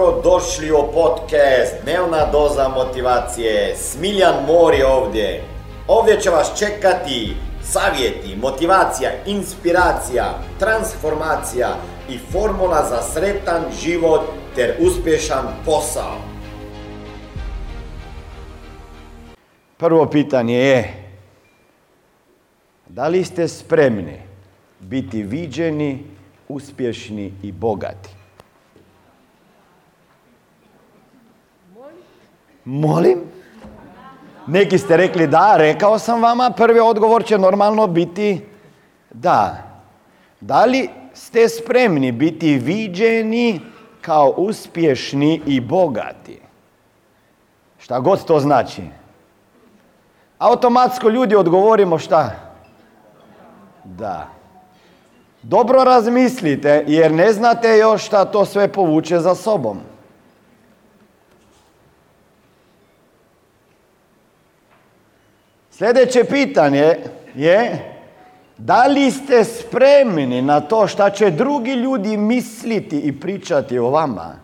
Dobro došli u podcast Dnevna doza motivacije. Smiljan Mor je ovdje. Ovdje će vas čekati savjeti, motivacija, inspiracija, transformacija i formula za sretan život ter uspješan posao. Prvo pitanje je, da li ste spremni biti viđeni, uspješni i bogati? Molim? Neki ste rekli da, rekao sam vama, prvi odgovor će normalno biti da. Da li ste spremni biti viđeni kao uspješni i bogati? Šta god to znači. Automatsko ljudi odgovorimo šta? Da. Dobro razmislite jer ne znate još šta to sve povuče za sobom. Sljedeće pitanje je da li ste spremni na to šta će drugi ljudi misliti i pričati o vama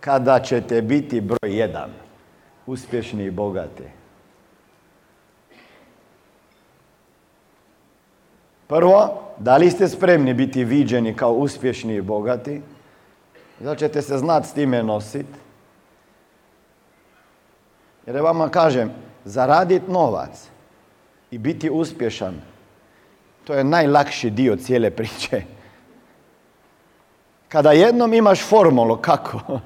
kada ćete biti broj jedan, uspješni i bogati? Prvo, da li ste spremni biti viđeni kao uspješni i bogati? Da ćete se znati s time nositi? Jer vama kažem, zaraditi novac i biti uspješan, to je najlakši dio cijele priče. Kada jednom imaš formulu, kako?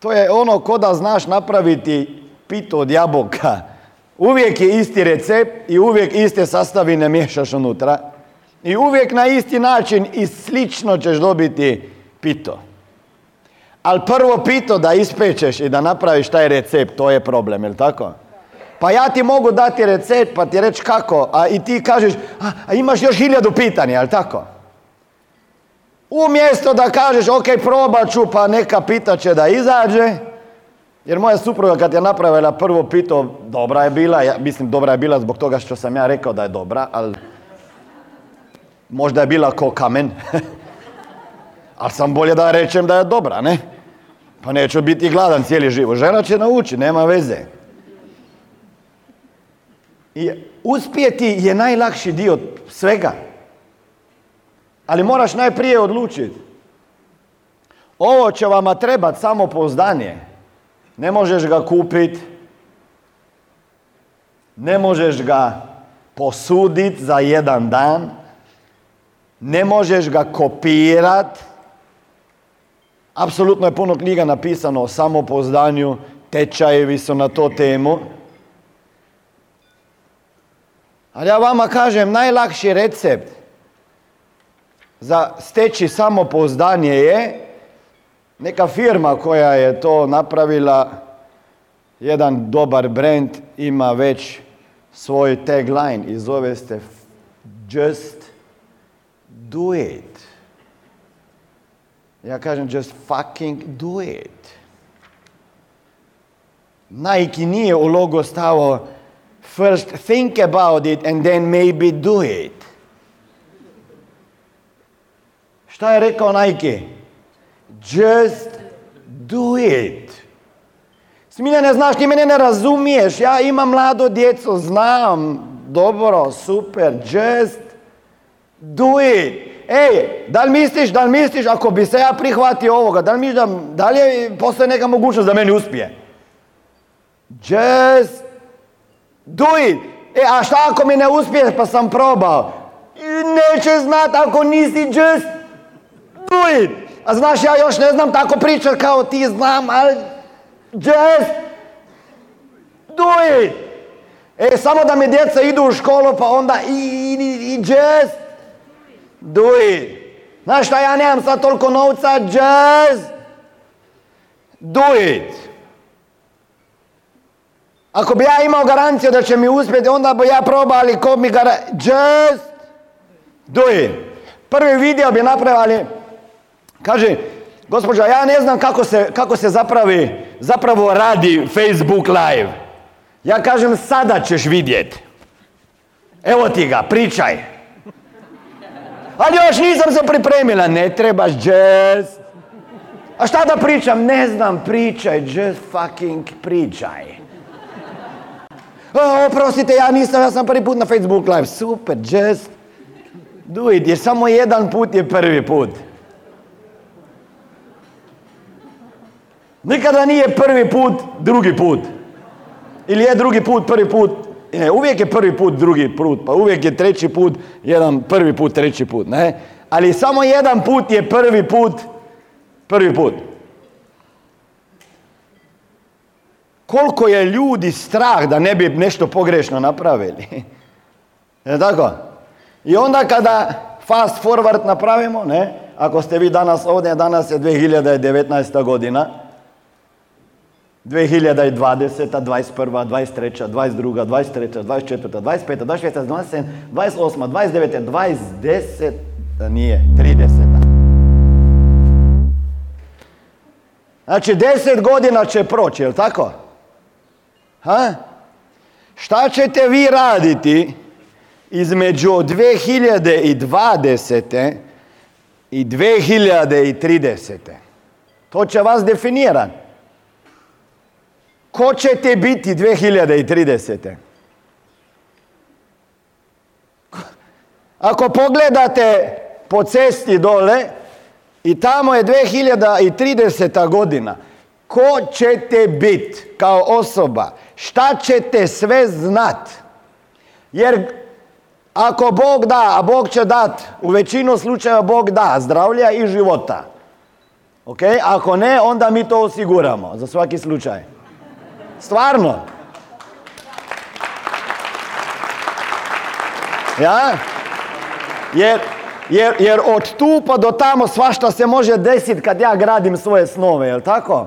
To je ono ko da znaš napraviti pito od jabuka. Uvijek je isti recept i uvijek iste sastavine miješaš unutra. I uvijek na isti način i slično ćeš dobiti pito. Ali prvo pito da ispečeš i da napraviš taj recept, to je problem, je tako? Pa ja ti mogu dati recept pa ti reći kako, a i ti kažeš, a, a imaš još hiljadu pitanja, jel tako? Umjesto da kažeš, ok, probat ću, pa neka pita će da izađe, jer moja supruga kad je napravila prvo pito, dobra je bila, ja, mislim dobra je bila zbog toga što sam ja rekao da je dobra, ali možda je bila ko kamen, ali sam bolje da rečem da je dobra, ne? Pa neću biti gladan cijeli život. Žena će naučiti, nema veze. I uspjeti je najlakši dio svega. Ali moraš najprije odlučiti. Ovo će vama trebati samo pouzdanje. Ne možeš ga kupiti. Ne možeš ga posuditi za jedan dan. Ne možeš ga kopirati. Apsolutno je puno knjiga napisano o samopouzdanju, tečajevi su na to temu. Ali ja vama kažem, najlakši recept za steći samopouzdanje je neka firma koja je to napravila, jedan dobar brand, ima već svoj tagline i zove se Just do it. Ja kažem just fucking do it. Nike nije u logo stavo First think about it and then maybe do it. Šta je rekao Nike? Just do it. Smiljane, znaš, ti mene ne razumiješ. Ja imam mlado djeco, znam. Dobro, super. Just do it. Ej, da li misliš, da li misliš, ako bi se ja prihvatio ovoga, da li misliš da, da li je, neka mogućnost da meni uspije? Just do it. E, a šta ako mi ne uspije pa sam probao? Neće znat ako nisi just do it. A znaš, ja još ne znam tako pričat kao ti znam, ali just do it. E, samo da mi djeca idu u školu pa onda i, i, i just do it. Znaš šta, ja nemam sad toliko novca, just do it. Ako bi ja imao garanciju da će mi uspjeti, onda bi ja probao, ali ko mi gara... Just do it. Prvi video bi napravili, kaže, gospođa, ja ne znam kako se, kako se zapravi, zapravo radi Facebook live. Ja kažem, sada ćeš vidjeti. Evo ti ga, pričaj. Ali još nisam se pripremila. Ne trebaš, just A šta da pričam? Ne znam, pričaj, just fucking pričaj. O, oprostite, ja nisam, ja sam prvi put na Facebook live. Super, just do it, jer samo jedan put je prvi put. Nikada nije prvi put, drugi put. Ili je drugi put, prvi put. Ne, uvijek je prvi put, drugi put, pa uvijek je treći put, jedan prvi put, treći put, ne? Ali samo jedan put je prvi put, prvi put. Koliko je ljudi strah da ne bi nešto pogrešno napravili. Je tako? I onda kada fast forward napravimo, ne? Ako ste vi danas ovdje, danas je 2019. godina, 2020, 21, 23, 22, 23, 24, 25, 26, 27, 28, 29, 20, nije, 30. Znači, 10 godina će proći, je li tako? Ha? Šta ćete vi raditi između 2020. i 2030. To će vas definirati. Ko ćete biti 2030. Ako pogledate po cesti dole i tamo je 2030. godina, ko ćete biti kao osoba? Šta ćete sve znat? Jer ako Bog da, a Bog će dat, u većinu slučajeva Bog da, zdravlja i života. Ok? Ako ne, onda mi to osiguramo za svaki slučaj. Stvarno. Ja? Jer, jer, jer od tu pa do tamo svašta se može desiti kad ja gradim svoje snove, jel tako?